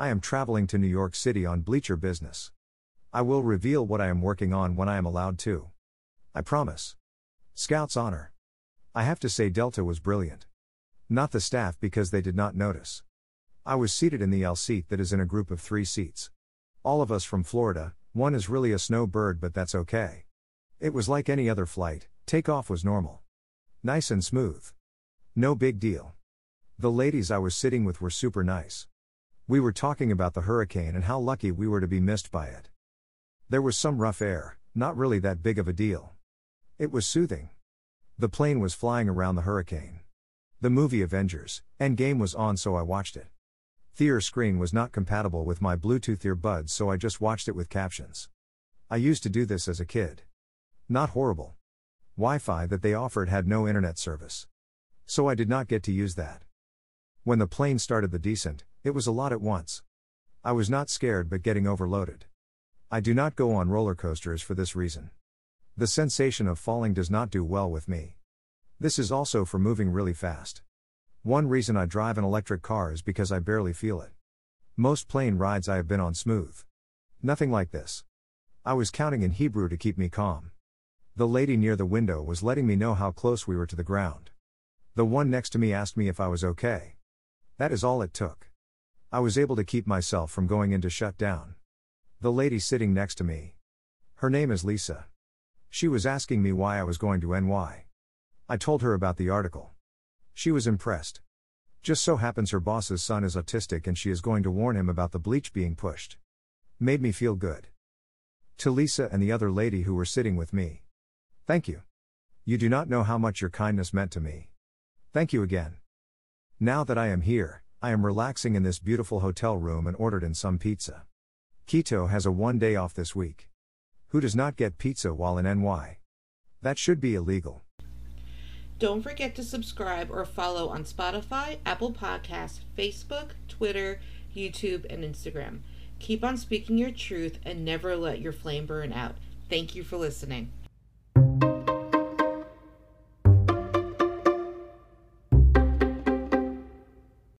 I am traveling to New York City on Bleacher business. I will reveal what I am working on when I am allowed to. I promise. Scouts honor. I have to say, Delta was brilliant. Not the staff because they did not notice. I was seated in the L seat that is in a group of three seats. All of us from Florida, one is really a snowbird, but that's okay. It was like any other flight, takeoff was normal. Nice and smooth. No big deal. The ladies I was sitting with were super nice. We were talking about the hurricane and how lucky we were to be missed by it. There was some rough air, not really that big of a deal. It was soothing. The plane was flying around the hurricane. The movie Avengers Endgame was on, so I watched it. The screen was not compatible with my Bluetooth earbuds, so I just watched it with captions. I used to do this as a kid. Not horrible. Wi Fi that they offered had no internet service. So I did not get to use that. When the plane started the descent, it was a lot at once. I was not scared but getting overloaded. I do not go on roller coasters for this reason. The sensation of falling does not do well with me. This is also for moving really fast. One reason I drive an electric car is because I barely feel it. Most plane rides I have been on smooth. Nothing like this. I was counting in Hebrew to keep me calm. The lady near the window was letting me know how close we were to the ground. The one next to me asked me if I was okay. That is all it took. I was able to keep myself from going into shutdown. The lady sitting next to me. Her name is Lisa. She was asking me why I was going to NY. I told her about the article. She was impressed. Just so happens her boss's son is autistic and she is going to warn him about the bleach being pushed. Made me feel good. To Lisa and the other lady who were sitting with me. Thank you. You do not know how much your kindness meant to me. Thank you again. Now that I am here, I am relaxing in this beautiful hotel room and ordered in some pizza. Keto has a one day off this week. Who does not get pizza while in NY? That should be illegal. Don't forget to subscribe or follow on Spotify, Apple Podcasts, Facebook, Twitter, YouTube, and Instagram. Keep on speaking your truth and never let your flame burn out. Thank you for listening.